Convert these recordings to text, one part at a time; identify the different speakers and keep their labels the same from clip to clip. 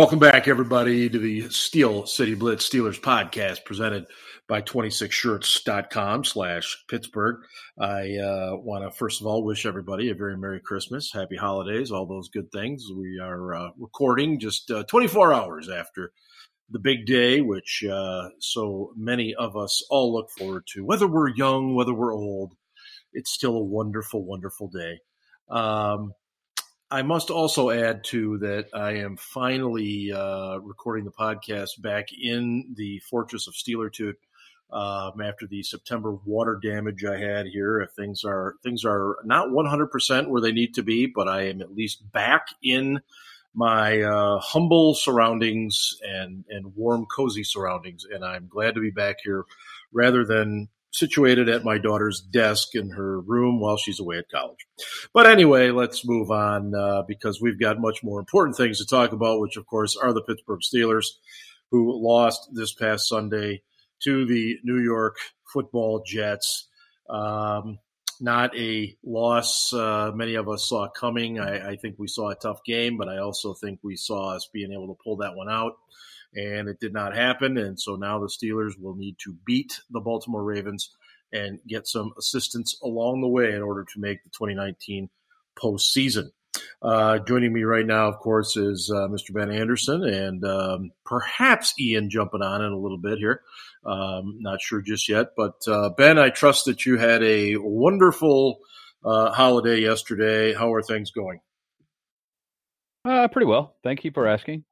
Speaker 1: Welcome back, everybody, to the Steel City Blitz Steelers podcast presented by 26shirts.com slash Pittsburgh. I uh, want to, first of all, wish everybody a very Merry Christmas, Happy Holidays, all those good things. We are uh, recording just uh, 24 hours after the big day, which uh, so many of us all look forward to. Whether we're young, whether we're old, it's still a wonderful, wonderful day. Um, I must also add to that I am finally uh, recording the podcast back in the Fortress of Steelertooth um, after the September water damage I had here. If things are things are not 100% where they need to be, but I am at least back in my uh, humble surroundings and and warm, cozy surroundings, and I'm glad to be back here rather than situated at my daughter's desk in her room while she's away at college. But anyway, let's move on uh, because we've got much more important things to talk about, which of course are the Pittsburgh Steelers, who lost this past Sunday to the New York Football Jets. Um, not a loss uh, many of us saw coming. I, I think we saw a tough game, but I also think we saw us being able to pull that one out and it did not happen. And so now the Steelers will need to beat the Baltimore Ravens and get some assistance along the way in order to make the 2019 postseason. Uh, joining me right now, of course, is uh, Mr. Ben Anderson and um, perhaps Ian jumping on in a little bit here. Um, not sure just yet, but uh, Ben, I trust that you had a wonderful uh, holiday yesterday. How are things going?
Speaker 2: Uh, pretty well. Thank you for asking.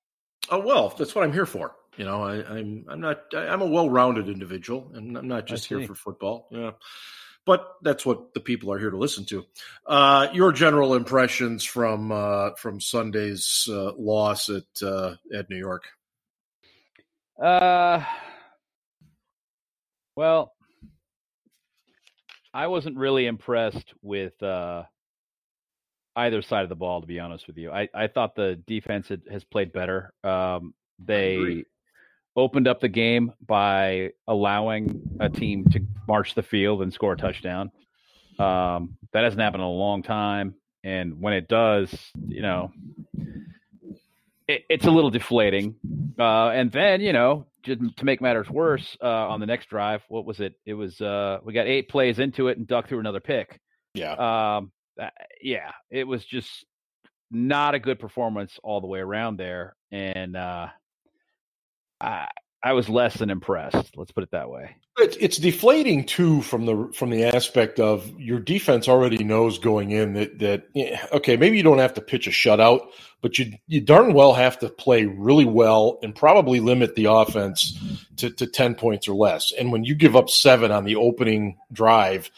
Speaker 1: Oh well, that's what I'm here for. You know, I, am I'm, I'm not I'm a well-rounded individual, and I'm not just here for football. Yeah, but that's what the people are here to listen to. Uh, your general impressions from uh, from Sunday's uh, loss at uh, at New York.
Speaker 2: Uh, well, I wasn't really impressed with uh, either side of the ball, to be honest with you. I, I thought the defense had, has played better. Um, they opened up the game by allowing a team to march the field and score a touchdown. Um, that hasn't happened in a long time. And when it does, you know, it, it's a little deflating. Uh, and then, you know, to make matters worse, uh, on the next drive, what was it? It was, uh, we got eight plays into it and Duck threw another pick.
Speaker 1: Yeah.
Speaker 2: Um, uh, yeah, it was just not a good performance all the way around there, and uh, I I was less than impressed. Let's put it that way.
Speaker 1: It's, it's deflating too from the from the aspect of your defense already knows going in that that okay maybe you don't have to pitch a shutout, but you you darn well have to play really well and probably limit the offense to, to ten points or less. And when you give up seven on the opening drive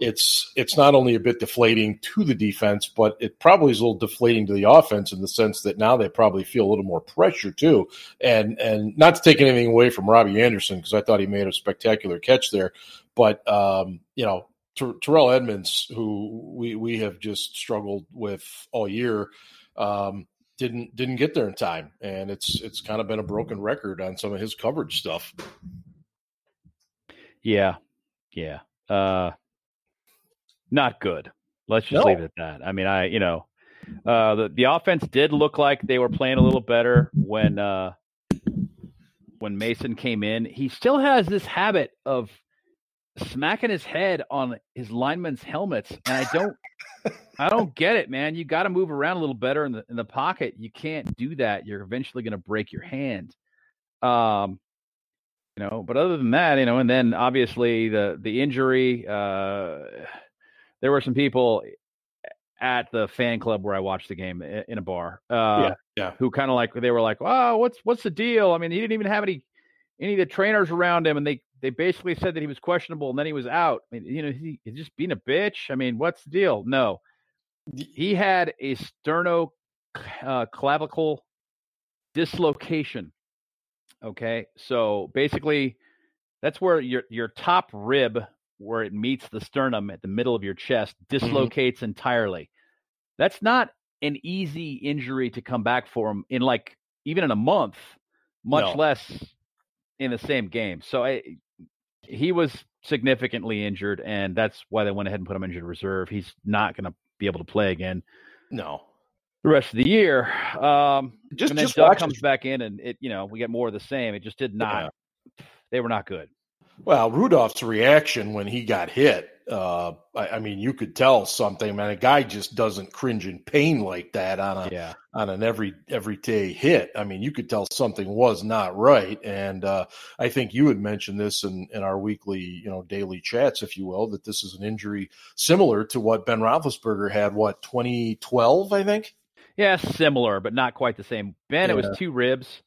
Speaker 1: it's it's not only a bit deflating to the defense, but it probably is a little deflating to the offense in the sense that now they probably feel a little more pressure too. And and not to take anything away from Robbie Anderson because I thought he made a spectacular catch there, but um, you know Ter- Terrell Edmunds, who we we have just struggled with all year. Um, didn't didn't get there in time, and it's it's kind of been a broken record on some of his coverage stuff.
Speaker 2: Yeah, yeah. Uh, not good. Let's just no. leave it at that. I mean, I you know, uh, the the offense did look like they were playing a little better when uh, when Mason came in. He still has this habit of smacking his head on his linemen's helmets, and I don't. I don't get it, man. You got to move around a little better in the in the pocket. You can't do that. You're eventually going to break your hand. Um, you know, but other than that, you know, and then obviously the the injury. Uh, there were some people at the fan club where I watched the game in a bar. Uh, yeah, yeah. Who kind of like they were like, "Oh, what's what's the deal?" I mean, he didn't even have any any of the trainers around him, and they they basically said that he was questionable, and then he was out. I mean, you know, he, he's just being a bitch. I mean, what's the deal? No, he had a sterno uh, clavicle dislocation. Okay, so basically, that's where your your top rib where it meets the sternum at the middle of your chest mm-hmm. dislocates mm-hmm. entirely. That's not an easy injury to come back from in like even in a month, much no. less in the same game. So I, he was significantly injured, and that's why they went ahead and put him injured reserve. He's not going to be able to play again.
Speaker 1: No.
Speaker 2: the rest of the year. Um,
Speaker 1: just
Speaker 2: and then
Speaker 1: just
Speaker 2: Duck comes back in, and it you know we get more of the same. It just did not. Yeah. They were not good.
Speaker 1: Well, Rudolph's reaction when he got hit, uh, I, I, mean, you could tell something. Man, a guy just doesn't cringe in pain like that on a yeah. on an every everyday hit. I mean, you could tell something was not right. And uh, I think you had mentioned this in, in our weekly, you know, daily chats, if you will, that this is an injury similar to what Ben Roethlisberger had. What 2012, I think.
Speaker 2: Yeah, similar, but not quite the same. Ben, yeah. it was two ribs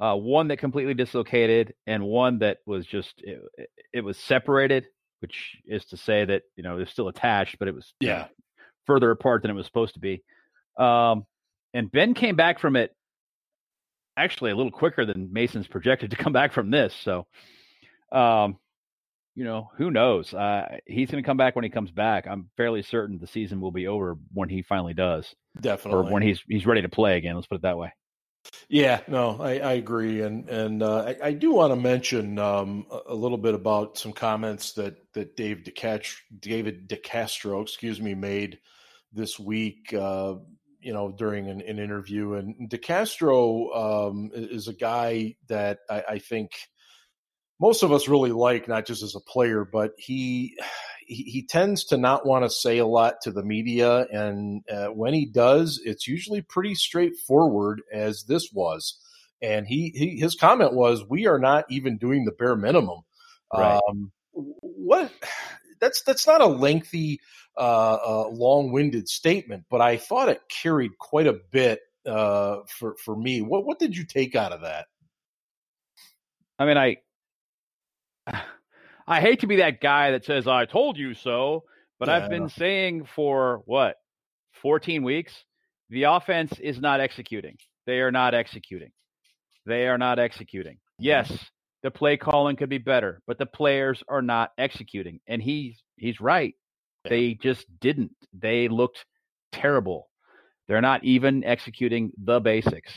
Speaker 2: uh, one that completely dislocated and one that was just it, it, was separated which is to say that you know it's still attached but it was
Speaker 1: yeah.
Speaker 2: further apart than it was supposed to be. Um, and ben came back from it actually a little quicker than mason's projected to come back from this so um, you know who knows? Uh, he's going to come back when he comes back. I'm fairly certain the season will be over when he finally does
Speaker 1: definitely.
Speaker 2: or when he's he's ready to play again let's put it that way
Speaker 1: yeah, no, I, I agree, and and uh, I, I, do want to mention um, a little bit about some comments that that Dave DeCast, David DeCastro, excuse me, made this week. Uh, you know, during an, an interview, and DeCastro um, is a guy that I, I think most of us really like, not just as a player, but he he, he tends to not want to say a lot to the media, and uh, when he does, it's usually pretty straightforward, as this was. And he, he his comment was, "We are not even doing the bare minimum." Right. Um, what? That's that's not a lengthy, uh, uh, long-winded statement, but I thought it carried quite a bit uh, for for me. What what did you take out of that?
Speaker 2: I mean, I I hate to be that guy that says, I told you so, but yeah. I've been saying for what, 14 weeks? The offense is not executing. They are not executing. They are not executing. Yes, the play calling could be better, but the players are not executing. And he's he's right. They just didn't. They looked terrible. They're not even executing the basics.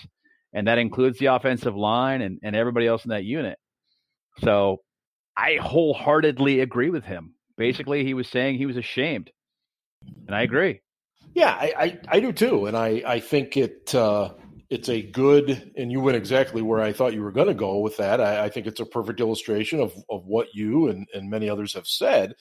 Speaker 2: And that includes the offensive line and, and everybody else in that unit. So I wholeheartedly agree with him. Basically, he was saying he was ashamed, and I agree.
Speaker 1: Yeah, I, I, I do too, and I, I think it uh, it's a good, and you went exactly where I thought you were going to go with that. I, I, think it's a perfect illustration of of what you and, and many others have said,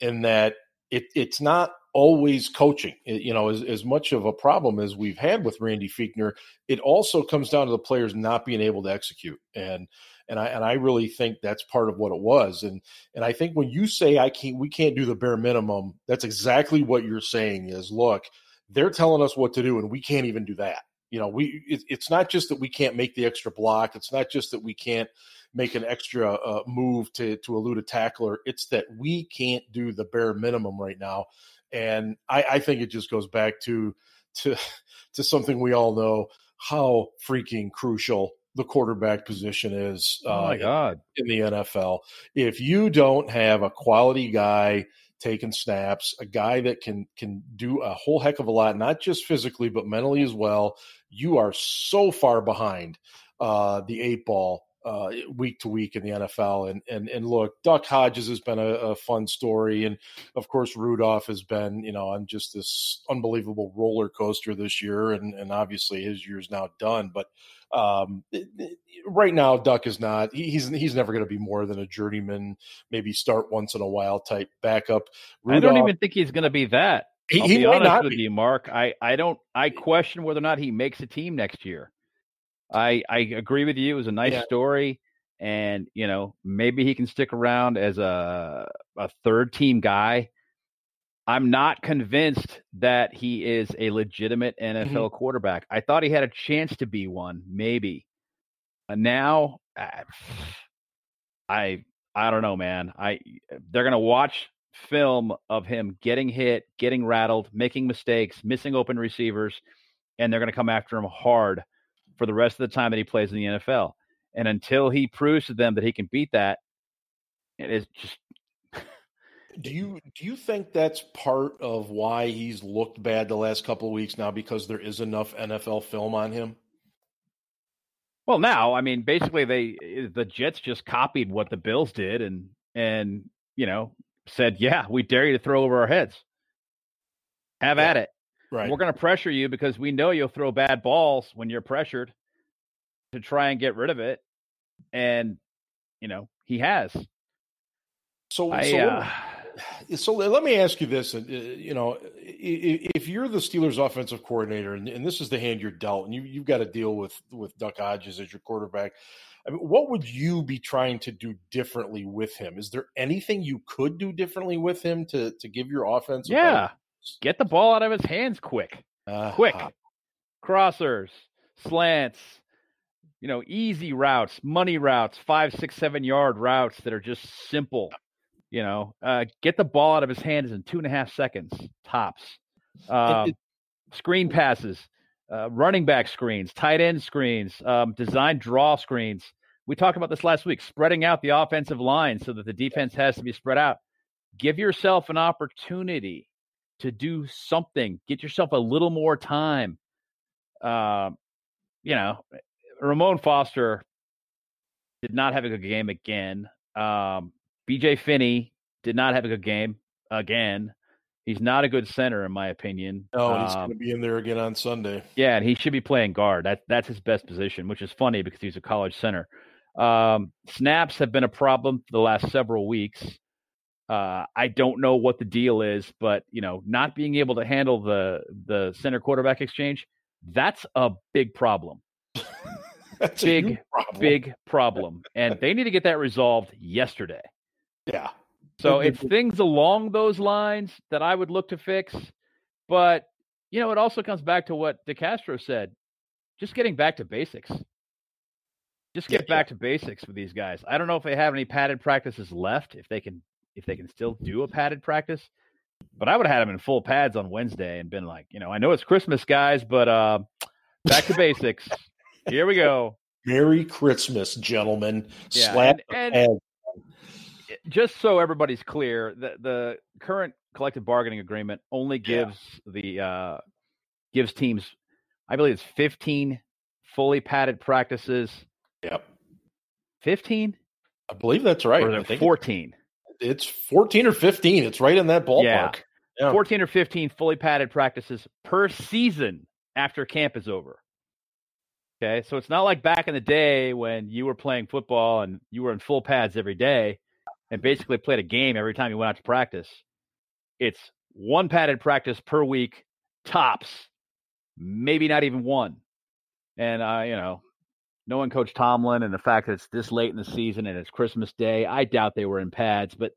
Speaker 1: in that it it's not always coaching. It, you know, as, as much of a problem as we've had with Randy Fichtner, it also comes down to the players not being able to execute and and I and I really think that's part of what it was. And and I think when you say I can't, we can't do the bare minimum, that's exactly what you're saying. Is look, they're telling us what to do, and we can't even do that. You know, we it, it's not just that we can't make the extra block. It's not just that we can't make an extra uh, move to to elude a tackler. It's that we can't do the bare minimum right now. And I, I think it just goes back to to to something we all know how freaking crucial the quarterback position is.
Speaker 2: Uh, oh my God.
Speaker 1: In, in the NFL. If you don't have a quality guy taking snaps, a guy that can can do a whole heck of a lot, not just physically but mentally as well, you are so far behind uh, the eight ball uh, week to week in the NFL. And and and look, Duck Hodges has been a, a, fun story, and of course Rudolph has been, you know, on just this unbelievable roller coaster this year, and and obviously his year's now done. But um, right now, Duck is not. He's he's never going to be more than a journeyman, maybe start once in a while type backup.
Speaker 2: Rudolph, I don't even think he's going to be that. He, I'll he be honest with be. you, Mark. I, I don't. I question whether or not he makes a team next year. I I agree with you. It was a nice yeah. story, and you know maybe he can stick around as a a third team guy. I'm not convinced that he is a legitimate NFL mm-hmm. quarterback. I thought he had a chance to be one, maybe. Uh, now, uh, I I don't know, man. I they're gonna watch film of him getting hit, getting rattled, making mistakes, missing open receivers, and they're gonna come after him hard for the rest of the time that he plays in the NFL. And until he proves to them that he can beat that, it is just
Speaker 1: do you do you think that's part of why he's looked bad the last couple of weeks now because there is enough NFL film on him?
Speaker 2: Well, now I mean, basically, they the Jets just copied what the Bills did, and and you know said, "Yeah, we dare you to throw over our heads. Have yeah. at it."
Speaker 1: Right.
Speaker 2: We're going to pressure you because we know you'll throw bad balls when you're pressured to try and get rid of it. And, you know, he has.
Speaker 1: So,
Speaker 2: I,
Speaker 1: so,
Speaker 2: uh,
Speaker 1: so let me ask you this: uh, you know, if you're the Steelers' offensive coordinator, and, and this is the hand you're dealt, and you, you've got to deal with with Duck Hodges as your quarterback, I mean, what would you be trying to do differently with him? Is there anything you could do differently with him to to give your offense?
Speaker 2: Yeah. Get the ball out of his hands quick.
Speaker 1: Uh,
Speaker 2: Quick.
Speaker 1: uh,
Speaker 2: Crossers, slants, you know, easy routes, money routes, five, six, seven yard routes that are just simple. You know, uh, get the ball out of his hands in two and a half seconds, tops. Um, screen passes, uh, running back screens, tight end screens, um, design draw screens. We talked about this last week, spreading out the offensive line so that the defense has to be spread out. Give yourself an opportunity to do something. Get yourself a little more time. Um, you know, Ramon Foster did not have a good game again. Um, BJ Finney did not have a good game again. He's not a good center, in my opinion.
Speaker 1: no, and he's
Speaker 2: Um,
Speaker 1: going to be in there again on Sunday.
Speaker 2: yeah, and he should be playing guard. That that's his best position, which is funny because he's a college center. Um, snaps have been a problem for the last several weeks. Uh, I don't know what the deal is, but you know, not being able to handle the the center quarterback exchange, that's a big problem. Big,
Speaker 1: problem.
Speaker 2: Big problem. And they need to get that resolved yesterday.
Speaker 1: Yeah.
Speaker 2: So it's things along those lines that I would look to fix. But, you know, it also comes back to what DeCastro said just getting back to basics. Just
Speaker 1: Yeah,
Speaker 2: get back to basics with these guys. I don't know if they have any padded practices left, if they can if they can still do a padded practice. But I would have had them in full pads on Wednesday and been like, you know, I know it's Christmas, guys, but uh, back to basics. Here we go.
Speaker 1: Merry Christmas, gentlemen.
Speaker 2: Yeah,
Speaker 1: Slap
Speaker 2: and- and-. Just so everybody's clear, the the current collective bargaining agreement only
Speaker 1: Yeah.
Speaker 2: gives the uh, gives teams, I believe it's 15 fully padded practices.
Speaker 1: Yep.
Speaker 2: 15
Speaker 1: I believe that's right.
Speaker 2: or
Speaker 1: I
Speaker 2: is it
Speaker 1: think
Speaker 2: 14?
Speaker 1: it's 14 or 15. It's right in that ballpark. Yeah.
Speaker 2: 14 or 15 fully padded practices per season after camp is over. Okay, so it's not like back in the day when you were playing football and you were in full pads every day and basically played a game every time he went out to practice. It's one padded practice per week, tops, maybe not even one. And uh, you know, knowing Coach Tomlin and the fact that it's this late in the season and it's Christmas Day, I doubt they were in pads, but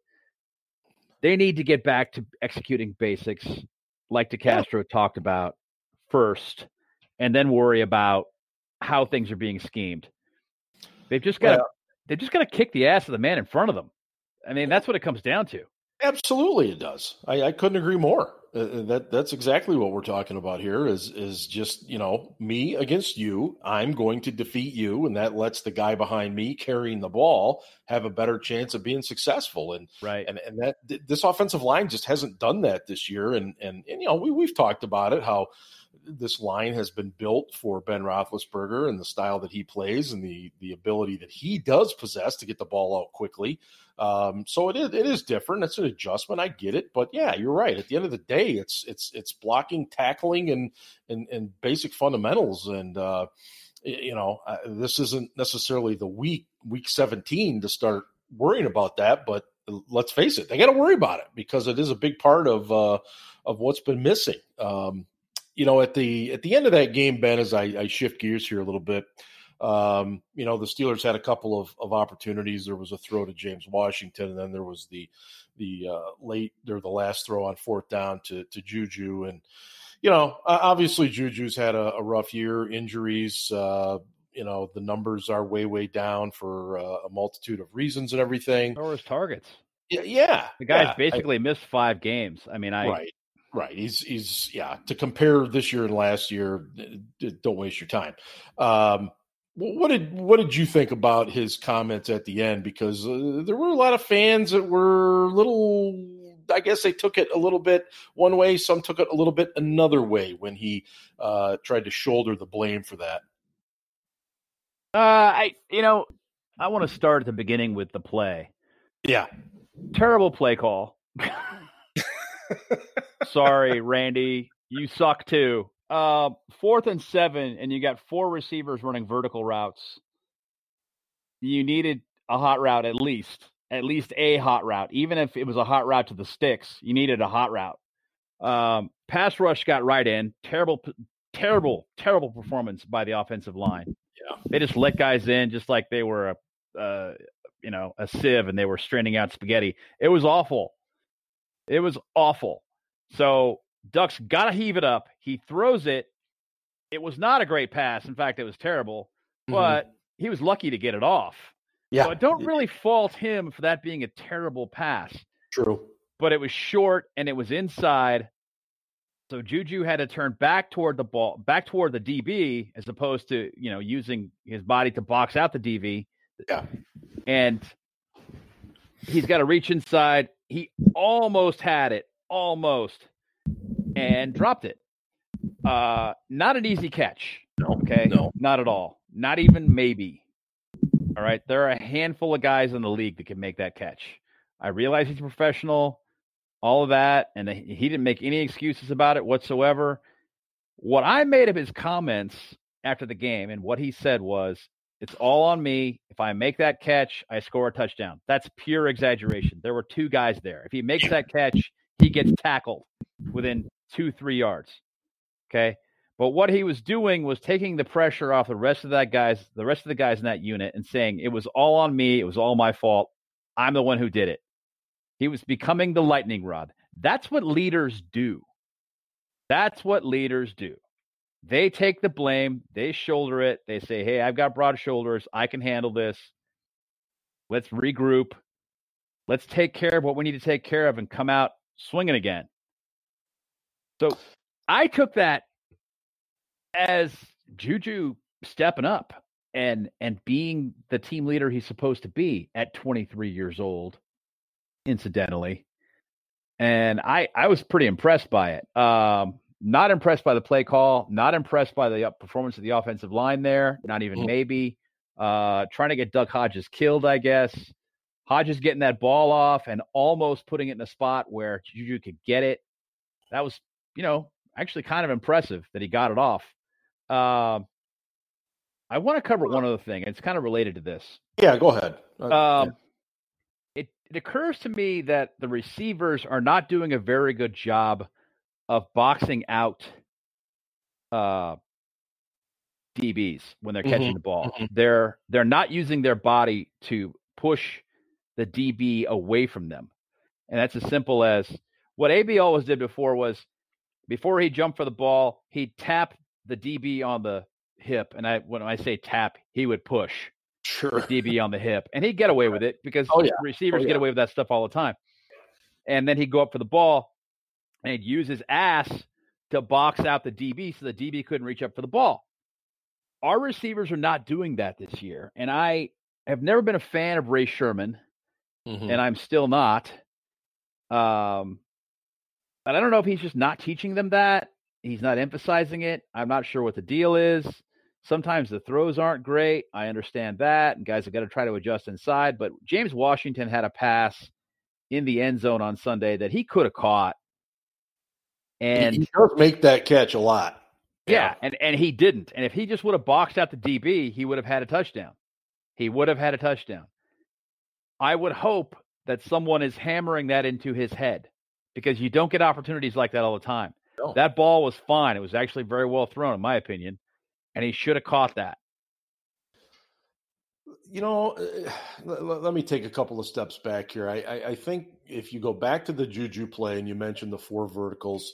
Speaker 2: they need to get back to executing basics like DeCastro talked about first, and then worry about how things are being schemed. They've just got to
Speaker 1: Well-
Speaker 2: they've just got to kick the ass of the man in front of them. I mean, that's what it comes down to.
Speaker 1: Absolutely, it does. I, I couldn't agree more. Uh, that that's exactly what we're talking about here. Is is just you know me against you. I'm going to defeat you, and that lets the guy behind me carrying the ball have a better chance of being successful. And
Speaker 2: Right.
Speaker 1: and and that th- this offensive line just hasn't done that this year. And and, and you know we we've talked about it how this line has been built for Ben Roethlisberger and the style that he plays and the the ability that he does possess to get the ball out quickly. Um, so it is it is different. It's an adjustment. I get it, but yeah, you're right. At the end of the day, it's it's it's blocking, tackling, and and and basic fundamentals. And uh, you know, uh, this isn't necessarily the week week 17 to start worrying about that, but let's face it, they got to worry about it because it is a big part of uh, of what's been missing. Um, you know, at the at the end of that game, Ben, as I, I shift gears here a little bit, um, you know, the Steelers had a couple of, of opportunities. There was a throw to James Washington, and then there was the the uh, late or the last throw on fourth down to to Juju, and you know, obviously Juju's had a, a rough year, injuries. Uh, you know, the numbers are way way down for uh, a multitude of reasons and everything.
Speaker 2: Or his targets.
Speaker 1: Yeah, yeah.
Speaker 2: The guy's
Speaker 1: yeah, I-
Speaker 2: basically missed five games. I mean, I
Speaker 1: right right he's he's yeah to compare this year and last year don't waste your time um what did what did you think about his comments at the end because uh, there were a lot of fans that were a little I guess they took it a little bit one way some took it a little bit another way when he uh tried to shoulder the blame for that
Speaker 2: uh I you know, I want to start at the beginning with the play.
Speaker 1: yeah
Speaker 2: Terrible play call. Sorry, Randy. you suck too. Uh, fourth and seven, and you got four receivers running vertical routes. You needed a hot route at least, at least a hot route. Even if it was a hot route to the sticks, you needed a hot route. Um, pass rush got right in. Terrible, terrible, terrible performance by the offensive line.
Speaker 1: Yeah,
Speaker 2: they just let guys in just like they were a, uh, you know, a sieve, and they were straining out spaghetti. It was awful. It was awful. So Ducks got to heave it up. He throws it. It was not a great pass. In fact, it was terrible, mm-hmm. but he was lucky to get it off. Yeah. So I don't really fault him for that being a terrible pass.
Speaker 1: True.
Speaker 2: But it was short and it was inside. So Juju had to turn back toward the ball, back toward the DB, as opposed to, you know, using his body to box out the DB.
Speaker 1: Yeah.
Speaker 2: And he's got to reach inside. He almost had it, almost and dropped it. Uh, not an easy catch.
Speaker 1: No,
Speaker 2: okay,
Speaker 1: no,
Speaker 2: not at all. Not even maybe. All right, there are a handful of guys in the league that can make that catch. I realize he's a professional, all of that, and he didn't make any excuses about it whatsoever. What I made of his comments after the game and what he said was, "It's all on me. If I make that catch, I score a touchdown." That's pure exaggeration. There were two guys there. If he makes that catch, he gets tackled within two, three yards. Okay. But what he was doing was taking the pressure off the rest of that guys, the rest of the guys in that unit, and saying it was all on me. It was all my fault. I'm the one who did it. He was becoming the lightning rod. That's what leaders do. That's what leaders do. They take the blame, they shoulder it. They say, Hey, I've got broad shoulders. I can handle this. Let's regroup. Let's take care of what we need to take care of and come out swinging again. So I took that as Juju stepping up and and being the team leader he's supposed to be at 23 years old incidentally and i i was pretty impressed by it um not impressed by the play call not impressed by the performance of the offensive line there not even mm. maybe uh trying to get Duck hodges killed i guess hodges getting that ball off and almost putting it in a spot where juju could get it that was you know, actually kind of impressive that he got it off. Uh, I want to cover one other thing. It's kind of related to this.
Speaker 1: Yeah, go ahead.
Speaker 2: Uh, um, yeah. it, it occurs to me that the receivers are not doing a very good job of boxing out uh, DBs when they're catching mm-hmm. the ball. Mm-hmm. They're they're not using their body to push the DB away from them, and that's as simple as what AB always did before was before he jumped for the ball, he'd tap the DB on the hip. And I when I say tap, he would push
Speaker 1: sure.
Speaker 2: DB on the hip. And he'd get away with it because oh, yeah. receivers oh, yeah. get away with that stuff all the time. And then he'd go up for the ball and he'd use his ass to box out the DB so the DB couldn't reach up for the ball. Our receivers are not doing that this year. And I have never been a fan of Ray Sherman, mm-hmm. and I'm still not. Um, but I don't know if he's just not teaching them that. He's not emphasizing it. I'm not sure what the deal is. Sometimes the throws aren't great. I understand that. And guys have got to try to adjust inside. But James Washington had a pass in the end zone on Sunday that he could have caught. And
Speaker 1: he does make that catch a lot.
Speaker 2: Yeah, yeah, and, and he didn't. And if he just would have boxed out the DB, he would have had a touchdown. He would have had a touchdown. I would hope that someone is hammering that into his head because you don't get opportunities like that all the time. No. That ball was fine. It was actually very well thrown, in my opinion, and he should have caught that.
Speaker 1: You know, uh, let, me take a couple of steps back here. I, I, I, think if you go back to the Juju play and you mentioned the four verticals,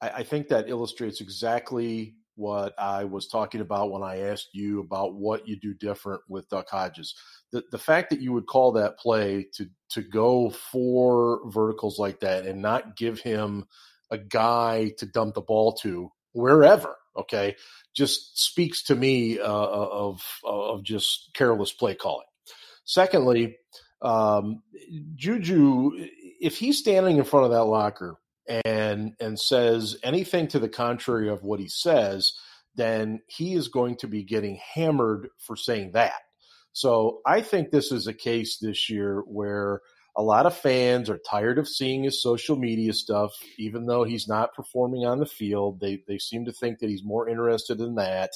Speaker 1: I, I think that illustrates exactly what I was talking about when I asked you about what you do different with Duck Hodges. The the fact that you would call that play to to go for verticals like that and not give him a guy to dump the ball to wherever, okay, just speaks to me uh, of of just careless play calling. Secondly, um, Juju, if he's standing in front of that locker and and says anything to the contrary of what he says, then he is going to be getting hammered for saying that. So I think this is a case this year where a lot of fans are tired of seeing his social media stuff, even though he's not performing on the field. They they seem to think that he's more interested in that.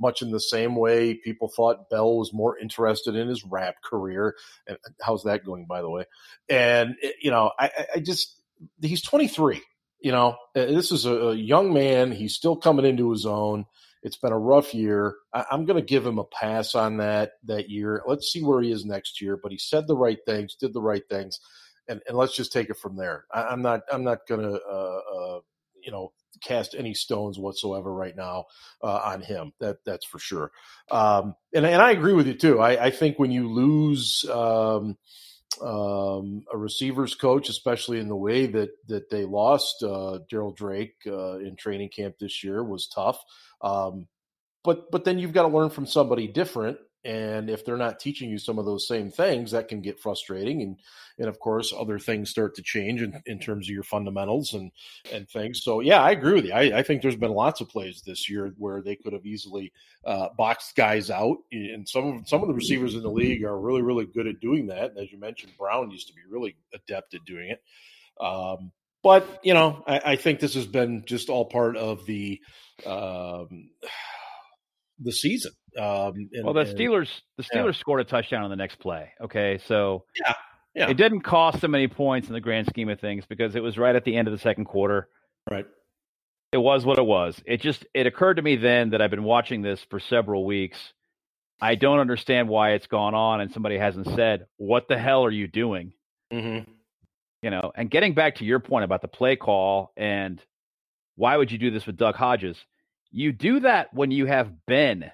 Speaker 1: Much in the same way people thought Bell was more interested in his rap career. And uh, how's that going, by the way? And uh, you know, I, I just he's 23. You know, uh, this is a young man. He's still coming into his own. It's been a rough year. I, am going to give him a pass on that that year. Let's see where he is next year. But he said the right things, did the right things, and, and let's just take it from there. I, am not I'm not going to uh, uh, you know cast any stones whatsoever right now uh, on him. That that's for sure. Um, and and I agree with you too. I, I think when you lose. Um, um, a receivers coach, especially in the way that that they lost uh, Darryl Drake uh, in training camp this year, was tough. Um, but but then you've got to learn from somebody different, and if they're not teaching you some of those same things, that can get frustrating. And and of course, other things start to change in, in terms of your fundamentals and and things. So yeah, I agree with you. I, I think there's been lots of plays this year where they could have easily uh, boxed guys out, and some of some of the receivers in the league are really really good at doing that. And as you mentioned, Brown used to be really adept at doing it. Um, but you know, I, I, think this has been just all part of the um, the season. Um,
Speaker 2: and, well, the Steelers the Steelers yeah. scored a touchdown on the next play. Okay, so
Speaker 1: yeah, yeah,
Speaker 2: it didn't cost them any points in the grand scheme of things because it was right at the end of the second quarter.
Speaker 1: Right.
Speaker 2: It was what it was. It just it occurred to me then that I've been watching this for several weeks. I don't understand why it's gone on, and somebody hasn't said, "What the hell are you doing?"
Speaker 1: Mm-hmm
Speaker 2: you know, and getting back to your point about the play call and why would you do this with Duck Hodges? You do that when you have Ben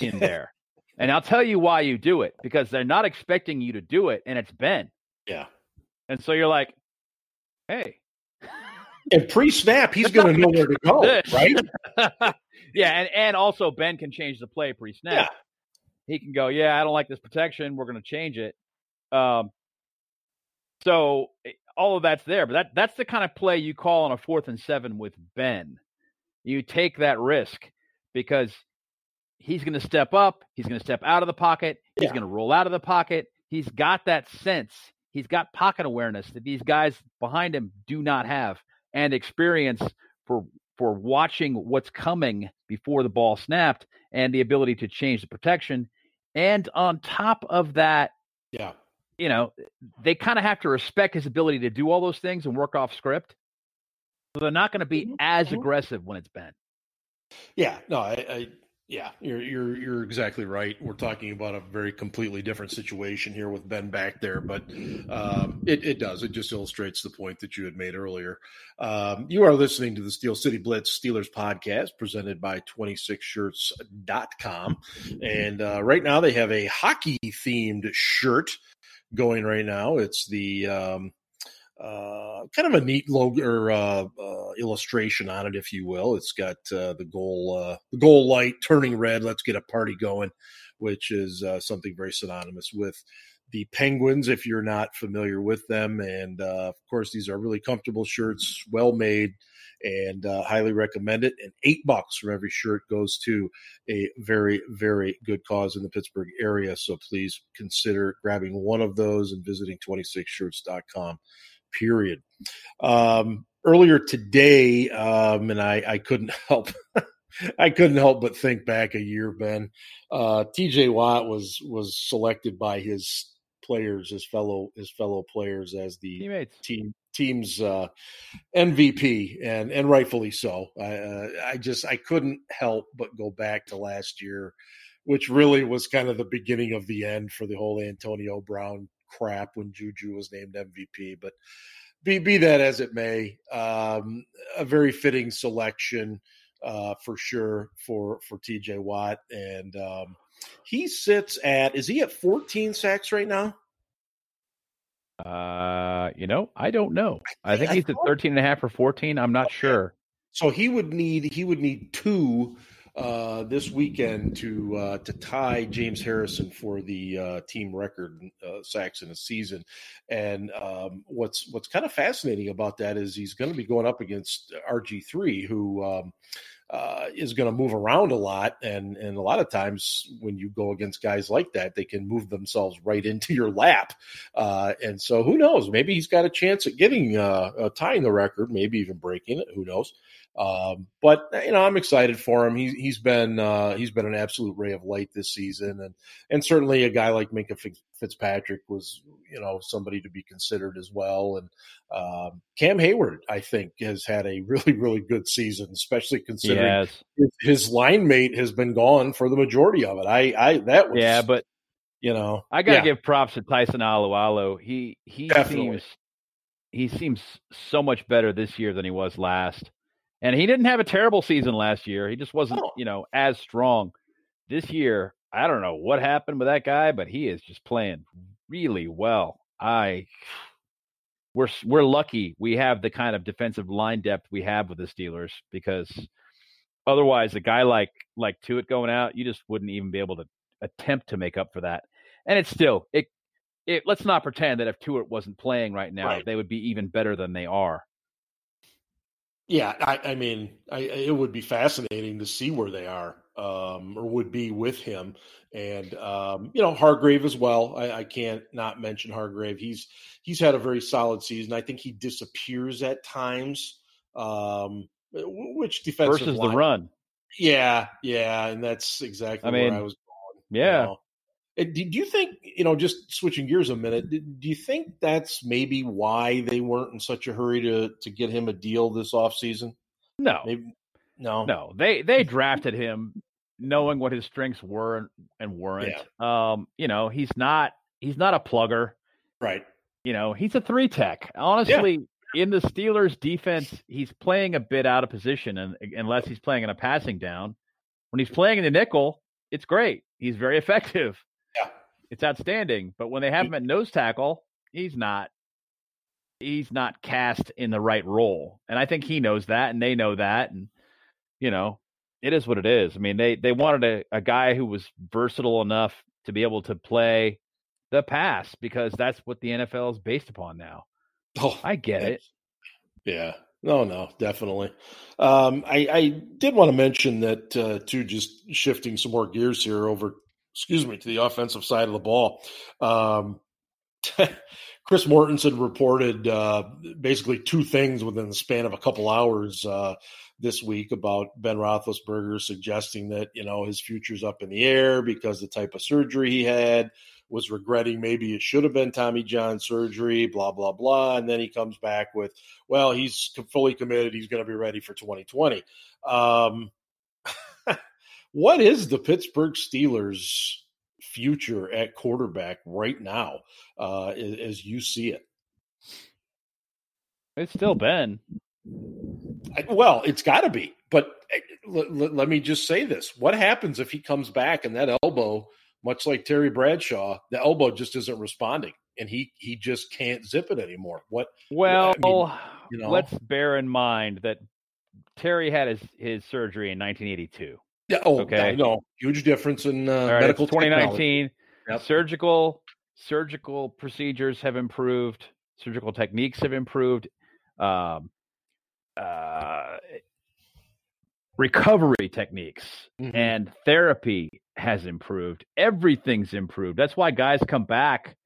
Speaker 2: in there. and I'll tell you why you do it because they're not expecting you to do it and it's Ben.
Speaker 1: Yeah.
Speaker 2: And so you're like, hey.
Speaker 1: And pre snap, he's going to know where to go, right?
Speaker 2: yeah. And, and also, Ben can change the play pre snap. Yeah. He can go, yeah, I don't like this protection. We're going to change it. Um, so eh, all of that's there, but that that's the kind of play you call on a fourth and seven with Ben. You take that risk because he's going to step up, he's going to step out of the pocket, he's yeah. going to roll out of the pocket. He's got that sense. He's got pocket awareness that these guys behind him do not have and experience for for watching what's coming before the ball snapped and the ability to change the protection. And on top of that,
Speaker 1: yeah,
Speaker 2: you know, they kind of have to respect his ability to do all those things and work off script. So they're not going to be mm-hmm. as mm-hmm. aggressive when it's Ben.
Speaker 1: Yeah, no, I, I, yeah, you're you're you're exactly right. We're talking about a very completely different situation here with Ben back there, but um, it it does. It just illustrates the point that you had made earlier. Um, you are listening to the Steel City Blitz Steelers podcast presented by 26shirts.com. And uh, right now they have a hockey themed shirt going right now. It's the um, uh, kind of a neat logo or uh, uh, illustration on it, if you will. It's got uh, the goal uh, the goal light turning red. Let's get a party going, which is uh, something very synonymous with the Penguins. If you're not familiar with them, and of course these are really comfortable shirts, well made and highly recommend it. And eight bucks from every shirt goes to a very, very good cause in the Pittsburgh area. So please consider grabbing one of those and visiting 26shirts.com, period. Um, earlier today, um, and I, I couldn't help. I couldn't help but think back a year, Ben. Uh, T.J. Watt was was selected by his players, his fellow his fellow players, as the
Speaker 2: Teammates.
Speaker 1: team team's uh, MVP, and and rightfully so. I uh, I just I couldn't help but go back to last year, which really was kind of the beginning of the end for the whole Antonio Brown crap when Juju was named MVP. But be be that as it may, um, a very fitting selection uh, for sure for for T.J. Watt, and um, he sits at is he at 14 sacks right now?
Speaker 2: Uh, you know, I don't know. I think, I think he's at 13 and a half or 14. I'm not okay. sure.
Speaker 1: So he would need he would need two uh, this weekend to uh, to tie James Harrison for the uh, team record uh, sacks in a season. And um, what's what's kind of fascinating about that is he's going to be going up against RG three, who um, uh, is going to move around a lot, and and a lot of times when you go against guys like that, they can move themselves right into your lap. And so, who knows? Maybe he's got a chance at getting tying the record, maybe even breaking it. Who knows? Um, but you know, I'm excited for him. He's he's been uh, he's been an absolute ray of light this season, and and certainly a guy like Minkah Fitzpatrick was you know somebody to be considered as well. And um, Cam Heyward, I think, has had a really really good season, especially considering yes. his, his line mate has been gone for the majority of it. I I that was
Speaker 2: yeah, but
Speaker 1: you know,
Speaker 2: I gotta yeah. give props to Tyson Alualu. He he Definitely. seems he seems so much better this year than he was last. And he didn't have a terrible season last year. He just wasn't, oh. you know, as strong. This year, I don't know what happened with that guy, but he is just playing really well. I we're we're lucky we have the kind of defensive line depth we have with the Steelers because otherwise a guy like like Tuitt going out, you just wouldn't even be able to attempt to make up for that. And it's still it it let's not pretend that if Tuitt wasn't playing right now, right. they would be even better than they are.
Speaker 1: Yeah, I, I mean, I, it would be fascinating to see where they are, um, or would be with him, and um, you know Hargrave as well. I, I, can't not mention Hargrave. He's he's had a very solid season. I think he disappears at times, um, which defensive
Speaker 2: versus
Speaker 1: line,
Speaker 2: the run.
Speaker 1: Yeah, yeah, and that's exactly I mean, where I was going.
Speaker 2: Yeah. You know?
Speaker 1: Do you think, you know, just switching gears a minute, do you think that's maybe why they weren't in such a hurry to to get him a deal this offseason?
Speaker 2: No.
Speaker 1: Maybe, no.
Speaker 2: No. They they drafted him knowing what his strengths were and weren't. Yeah. Um, you know, he's not he's not a plugger.
Speaker 1: Right.
Speaker 2: You know, he's a three tech. Honestly, yeah. in the Steelers defense, he's playing a bit out of position and unless he's playing in a passing down. When he's playing in the nickel, it's great. He's very effective. It's outstanding. But when they have him at nose tackle, he's not he's not cast in the right role. And I think he knows that and they know that. And you know, it is what it is. I mean, they they wanted a, a guy who was versatile enough to be able to play the pass because that's what the NFL is based upon now. Oh, I get it.
Speaker 1: Yeah. No, no, definitely. Um, I, I, did want to mention that uh, too. Just shifting some more gears here over excuse me, to the offensive side of the ball. Um, Chris Mortensen reported uh, basically two things within the span of a couple hours uh, this week about Ben Roethlisberger, suggesting that you know his future's up in the air because the type of surgery he had was regretting maybe it should have been Tommy John surgery, blah blah blah, and then he comes back with, well, he's fully committed, he's going to be ready for 2020. Um, what is the Pittsburgh Steelers' future at quarterback right now, uh, as you see it?
Speaker 2: It's still Ben.
Speaker 1: Well, it's got to be. But eh, let me just say this: What happens if he comes back and that elbow, much like Terry Bradshaw, the elbow just isn't responding, and he he just can't zip it anymore? What?
Speaker 2: Well, I mean, you know, let's bear in mind that Terry had his his surgery in 1982.
Speaker 1: Yeah. Oh, okay. No, huge difference in uh, right, medical.
Speaker 2: 2019 yep. surgical surgical procedures have improved. Surgical techniques have improved. Um, uh, recovery techniques mm-hmm. and therapy has improved. Everything's improved. That's why guys come back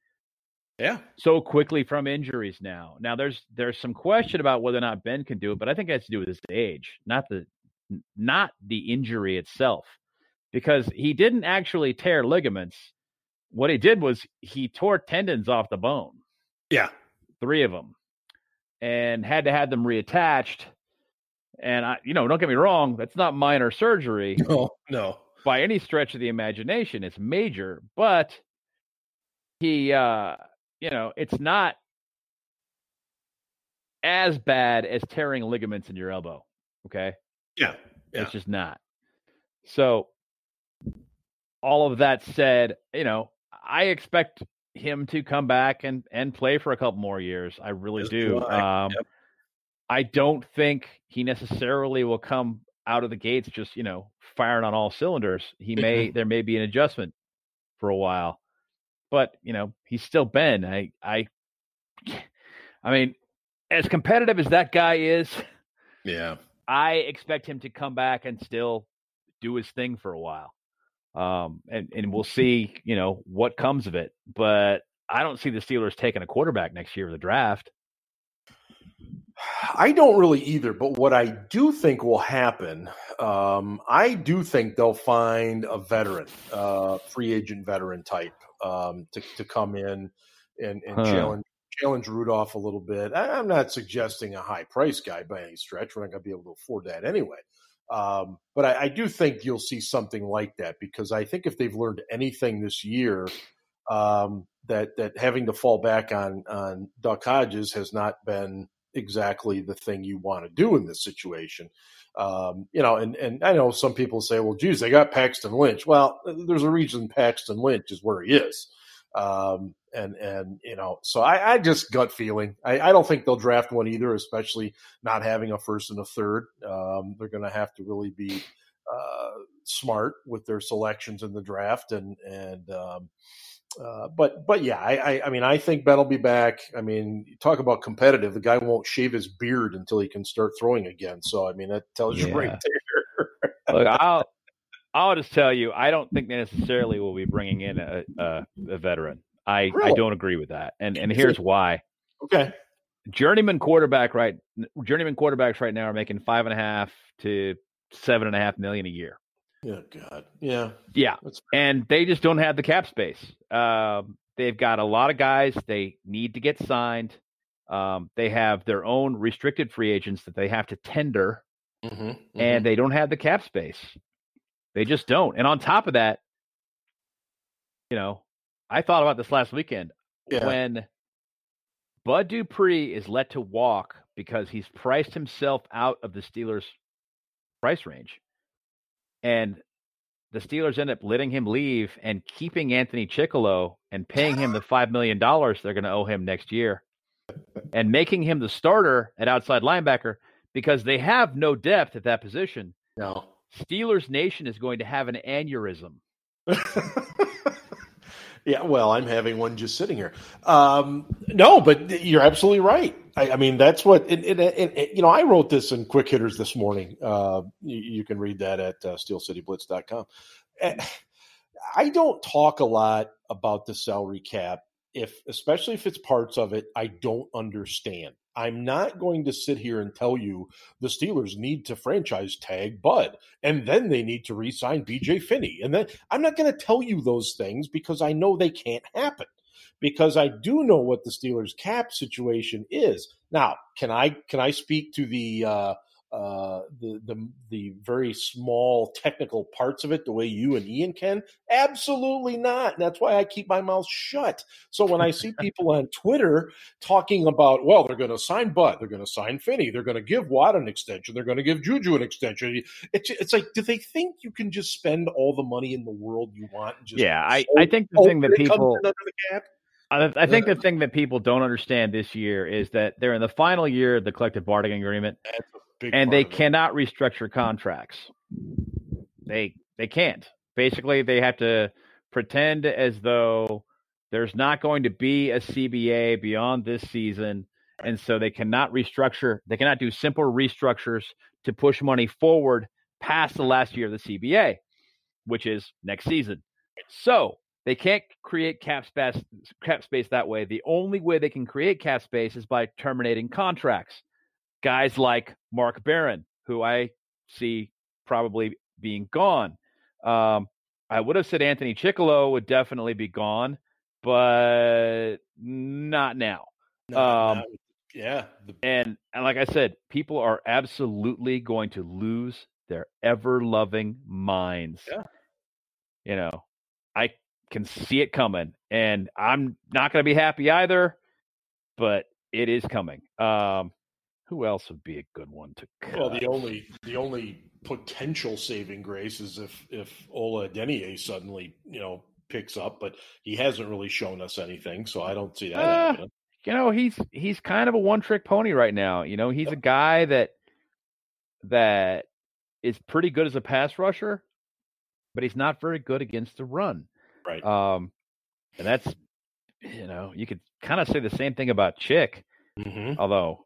Speaker 1: yeah
Speaker 2: so quickly from injuries now now there's there's some question about whether or not ben can do it but i think it has to do with his age not the not the injury itself, because he didn't actually tear ligaments. What he did was he tore tendons off the bone.
Speaker 1: Yeah.
Speaker 2: Three of them and had to have them reattached. And I, you know, don't get me wrong, that's not minor surgery.
Speaker 1: No, no.
Speaker 2: By any stretch of the imagination, it's major, but he, uh, you know, it's not as bad as tearing ligaments in your elbow. Okay.
Speaker 1: Yeah.
Speaker 2: yeah. It's just not. So, all of that said, you know, I expect him to come back and and play for a couple more years. I really do. Um, yep. I don't think he necessarily will come out of the gates just you know firing on all cylinders. He may there may be an adjustment for a while, but you know he's still Ben. I I I mean, as competitive as that guy is,
Speaker 1: yeah,
Speaker 2: I expect him to come back and still do his thing for a while. Um, and, and we'll see, you know, what comes of it. But I don't see the Steelers taking a quarterback next year of the draft.
Speaker 1: I don't really either, but what I do think will happen, um, I do think they'll find a veteran, uh, free agent veteran type, um, to, to come in and, and huh. challenge challenge Rudolph a little bit. I, am not suggesting a high price guy by any stretch. We're not going to be able to afford that anyway. Um, but I, I, do think you'll see something like that because I think if they've learned anything this year, um, that that having to fall back on on Duck Hodges has not been exactly the thing you want to do in this situation. Um, you know, and, and I know some people say, well, geez, they got Paxton Lynch. Well, there's a reason Paxton Lynch is where he is. Um, and, and, you know, so I, I just gut feeling. I, I, don't think they'll draft one either, especially not having a first and a third. Um, they're going to have to really be, uh, smart with their selections in the draft and, and, um, uh, but but yeah, I, I, I mean I think Ben will be back. I mean, talk about competitive. The guy won't shave his beard until he can start throwing again. So I mean that tells you right there.
Speaker 2: Look, I'll I'll just tell you, I don't think they necessarily we'll be bringing in a a, a veteran. I really? I don't agree with that, and and here's why.
Speaker 1: Okay.
Speaker 2: Journeyman quarterback right journeyman quarterbacks right now are making five and a half to seven and a half million a year.
Speaker 1: Oh God, yeah,
Speaker 2: yeah, and they just don't have the cap space. Um, they've got a lot of guys they need to get signed. Um, they have their own restricted free agents that they have to tender, mm-hmm, mm-hmm. and they don't have the cap space. They just don't. And on top of that, you know, I thought about this last weekend yeah. when Bud Dupree is let to walk because he's priced himself out of the Steelers' price range and the Steelers end up letting him leave and keeping Anthony Chickillo and paying him the five million dollars they're going to owe him next year, and making him the starter at outside linebacker because they have no depth at that position.
Speaker 1: No,
Speaker 2: Steelers Nation is going to have an aneurysm.
Speaker 1: Yeah, well, I'm having one just sitting here. Um, no, but you're absolutely right. I, I mean, that's what it, it, it, you know. I wrote this in Quick Hitters this morning. Uh, you, you, can read that at uh, SteelCityBlitz.com. Eh, I don't talk a lot about the salary cap, if especially if it's parts of it I don't understand. I'm not going to sit here and tell you the Steelers need to franchise tag Bud and then they need to re sign BJ Finney. And then I'm not going to tell you those things because I know they can't happen because I do know what the Steelers cap situation is. Now, can I can I speak to the uh, uh, the the the very small technical parts of it the way you and Ian can? Absolutely not. And that's why I keep my mouth shut. So when I see people on Twitter talking about, well, they're going to sign Bud, they're going to sign Finney, they're going to give Watt an extension, they're going to give Juju an extension. It's it's like, do they think you can just spend all the money in the world you want?
Speaker 2: yeah, I, I think the thing that people. I, I think the thing that people don't understand this year is that they're in the final year of the collective bargaining agreement. That's and they cannot restructure contracts. They they can't. Basically, they have to pretend as though there's not going to be a CBA beyond this season, and so they cannot restructure. They cannot do simple restructures to push money forward past the last year of the CBA, which is next season. So they can't create cap space, cap space that way. The only way they can create cap space is by terminating contracts guys like Mark Barron, who I see probably being gone. Um, I would have said Anthony Chickillo would definitely be gone, but not now. No, um,
Speaker 1: yeah,
Speaker 2: and and like I said, people are absolutely going to lose their ever loving minds.
Speaker 1: Yeah.
Speaker 2: You know, I can see it coming, and I'm not going to be happy either, but it is coming. Um, who else would be a good one to cut?
Speaker 1: Well, the only the only potential saving grace is if if Ola Adeniyi suddenly you know picks up, but he hasn't really shown us anything, so I don't see that uh.
Speaker 2: You know, he's he's kind of a one trick pony right now. You know, he's yep. a guy that that is pretty good as a pass rusher, but he's not very good against the run.
Speaker 1: Right.
Speaker 2: Um, and that's you know you could kind of say the same thing about Chick, mm-hmm. although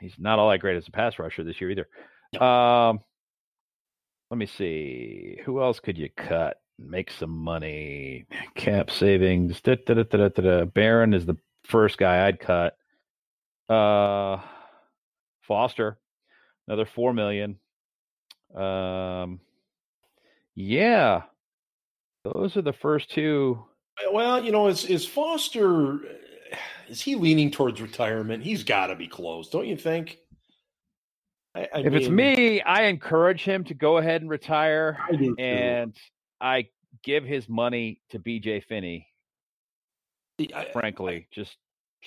Speaker 2: he's not all that great as a pass rusher this year either. Um, let me see. Who else could you cut? Make some money. Cap savings. Da, da, da, Barron is the first guy I'd cut. Uh, Foster, another four million. Um, yeah, those are the first two.
Speaker 1: Well, you know, is is Foster? Is he leaning towards retirement? He's got to be close, don't you think?
Speaker 2: I, I if mean, it's me, I encourage him to go ahead and retire, I and I give his money to BJ Finney. Frankly, just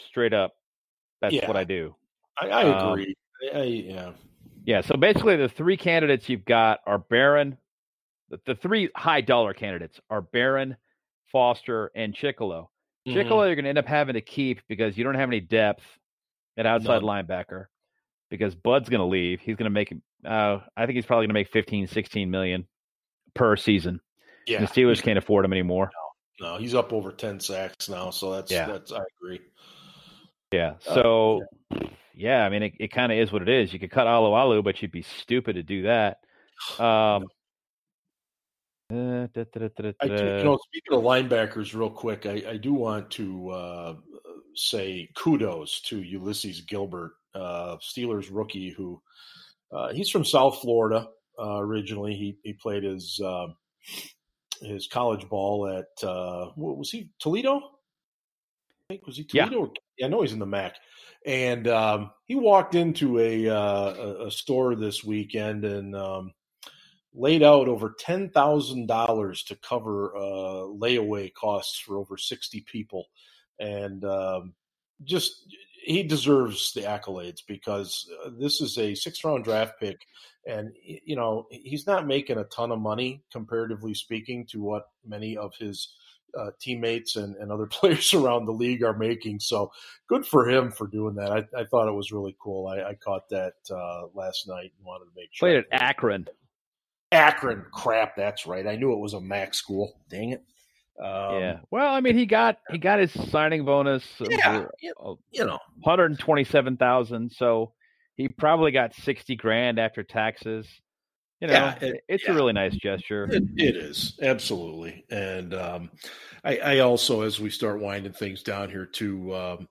Speaker 2: straight up, that's yeah, what I do.
Speaker 1: I, um, agree. yeah,
Speaker 2: yeah. So basically, the three candidates you've got are Barron. The, the three high dollar candidates are Barron, Foster, and Chickillo. Mm-hmm. You're going to end up having to keep because you don't have any depth at outside linebacker because Bud's going to leave. He's going to make, uh, I think he's probably going to make 15, 16 million per season. Yeah. And the Steelers can't afford him anymore.
Speaker 1: No, no, he's up over 10 sacks now. So that's, yeah. that's, I agree.
Speaker 2: Yeah. Uh, so, uh, yeah. yeah. I mean, it, it kind of is what it is. You could cut Alu but you'd be stupid to do that. Um,
Speaker 1: uh, da, da, da, I do, you know, speaking of linebackers, real quick, I, I do want to uh, say kudos to Ulysses Gilbert uh, Steelers rookie who uh, he's from South Florida uh, originally. He he played his uh, his college ball at uh, what was he Toledo? I think was he Toledo? Yeah, I know he's in the MAC. And um, he walked into a, uh, a store this weekend and um, laid out over ten thousand dollars to cover uh, layaway costs for over sixty people, and um, just he deserves the accolades because uh, this is a six round draft pick and you know he's not making a ton of money comparatively speaking to what many of his uh, teammates and, and other players around the league are making. So good for him for doing that. I, I thought it was really cool. I, I caught that uh, last night and wanted to make sure
Speaker 2: played at akron
Speaker 1: akron crap that's right i knew it was a mac school dang it
Speaker 2: um, yeah. Well, I mean, he got he got his signing bonus.
Speaker 1: Yeah. You know,
Speaker 2: one hundred twenty-seven thousand. So he probably got sixty grand after taxes. You know, yeah, it, it's yeah. a really nice gesture.
Speaker 1: It, it is absolutely, and um, I, I, also, as we start winding things down here, too. Um,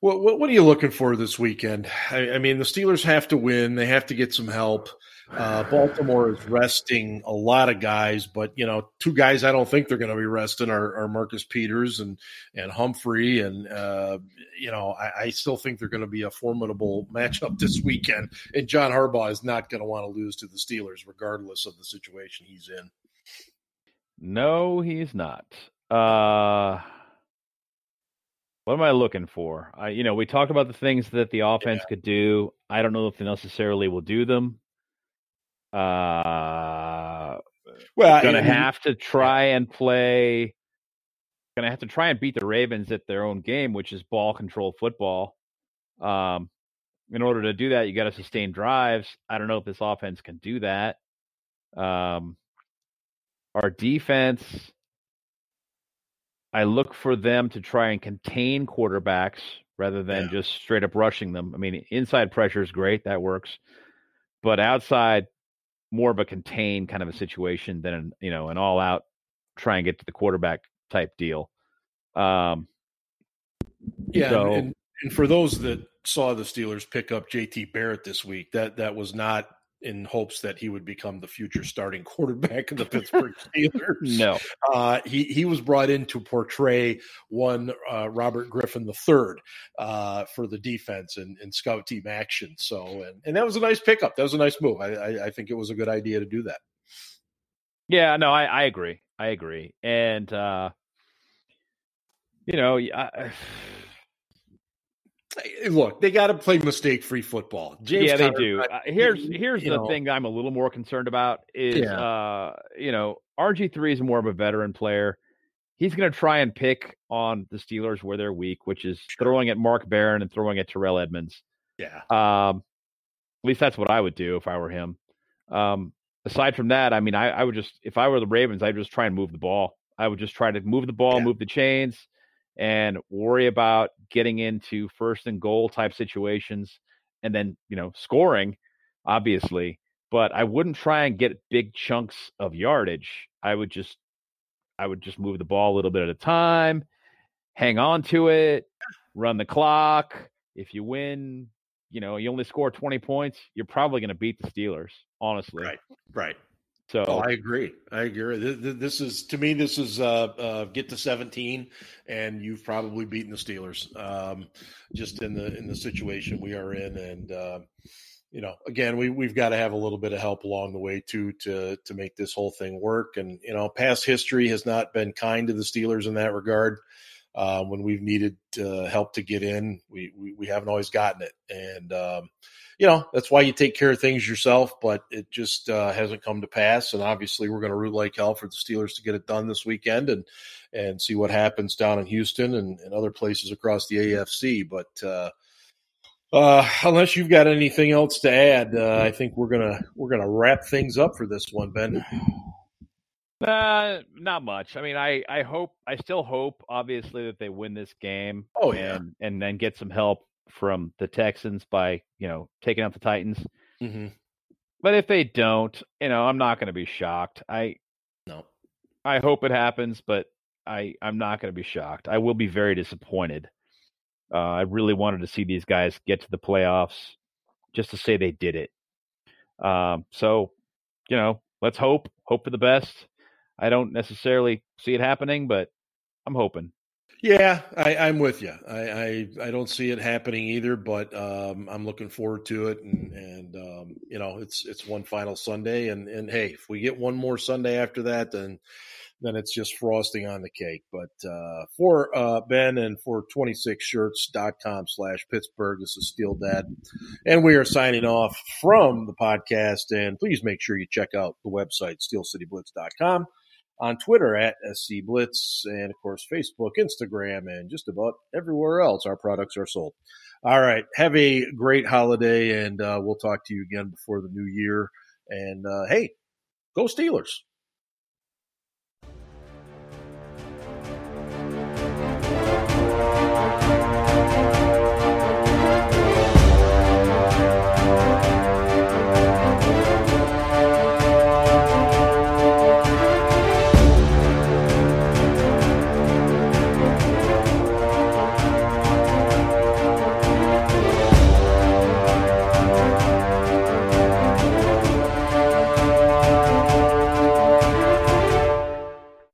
Speaker 1: what, what, what are you looking for this weekend? I, I mean, the Steelers have to win. They have to get some help. Uh, Baltimore is resting a lot of guys, but you know, two guys I don't think they're going to be resting are, are, Marcus Peters and and Humphrey, and uh, you know, I, I, still think they're going to be a formidable matchup this weekend. And John Harbaugh is not going to want to lose to the Steelers, regardless of the situation he's in.
Speaker 2: No, he's not. Uh, what am I looking for? I, you know, we talked about the things that the offense yeah. could do. I don't know if they necessarily will do them. Uh, well, going to have to try and play. Going to have to try and beat the Ravens at their own game, which is ball control football. Um, in order to do that, you got to sustain drives. I don't know if this offense can do that. Um, our defense, I look for them to try and contain quarterbacks rather than yeah. just straight up rushing them. I mean, inside pressure is great, that works, but outside more of a contained kind of a situation than an, you know an all out try and get to the quarterback type deal. Um,
Speaker 1: yeah, so, and, and for those that saw the Steelers pick up JT Barrett this week, that that was not in hopes that he would become the future starting quarterback of the Pittsburgh Steelers.
Speaker 2: no,
Speaker 1: uh, he he was brought in to portray one uh, Robert Griffin III uh, for the defense and, and, scout team action. So, and, and that was a nice pickup. That was a nice move. I, I, I think it was a good idea to do that.
Speaker 2: Yeah, no, I, I agree. I agree, and uh, you know, I,
Speaker 1: look, they got to play mistake-free football.
Speaker 2: James yeah, Conner, they do. Uh, here's here's the know. thing I'm a little more concerned about is yeah. uh, you know RG three is more of a veteran player. He's going to try and pick on the Steelers where they're weak, which is throwing at Mark Barron and throwing at Terrell Edmunds.
Speaker 1: Yeah.
Speaker 2: Um, at least that's what I would do if I were him. Um, aside from that, I mean, I, I would just if I were the Ravens, I'd just try and move the ball. I would just try to move the ball, yeah. move the chains and worry about getting into first and goal type situations and then, you know, scoring, obviously. but I wouldn't try and get big chunks of yardage. I would just I would just move the ball a little bit at a time, hang on to it, run the clock. If you win, you know, you only score 20 points, you're probably going to beat the Steelers, honestly.
Speaker 1: Right. Right.
Speaker 2: So
Speaker 1: oh, I agree. I agree. This, is to me. This is uh, uh, get to seventeen, and you've probably beaten the Steelers. Um, just in the in the situation we are in, and uh, you know, again, we we've got to have a little bit of help along the way too to to make this whole thing work. And you know, past history has not been kind to the Steelers in that regard. Uh, when we've needed uh, help to get in, we, we, we haven't always gotten it, and um, you know that's why you take care of things yourself. But it just uh, hasn't come to pass, and obviously we're going to root like hell for the Steelers to get it done this weekend, and and see what happens down in Houston and, and other places across the AFC. But uh, uh, unless you've got anything else to add, uh, I think we're gonna we're gonna wrap things up for this one, Ben.
Speaker 2: Uh, not much. I mean, I, I hope, I still hope, obviously, that they win this game.
Speaker 1: Oh yeah,
Speaker 2: and, and then get some help from the Texans by you know taking out the Titans.
Speaker 1: Mm-hmm.
Speaker 2: But if they don't, you know, I'm not going to be shocked. I
Speaker 1: no,
Speaker 2: I hope it happens, but I I'm not going to be shocked. I will be very disappointed. Uh, I really wanted to see these guys get to the playoffs, just to say they did it. Um, so, you know, let's hope hope for the best. I don't necessarily see it happening, but I'm hoping.
Speaker 1: Yeah, I, am with you. I, I, I don't see it happening either, but um, I'm looking forward to it. And and um, you know, it's it's one final Sunday, and and hey, if we get one more Sunday after that, then then it's just frosting on the cake. But uh, for uh, Ben and for 26shirts.com slash Pittsburgh, this is Steel Dad. And we are signing off from the podcast. And please make sure you check out the website, steelcityblitz.com on Twitter at SC Blitz, and of course, Facebook, Instagram, and just about everywhere else our products are sold. All right. Have a great holiday, and uh, we'll talk to you again before the new year. And uh, hey, go Steelers.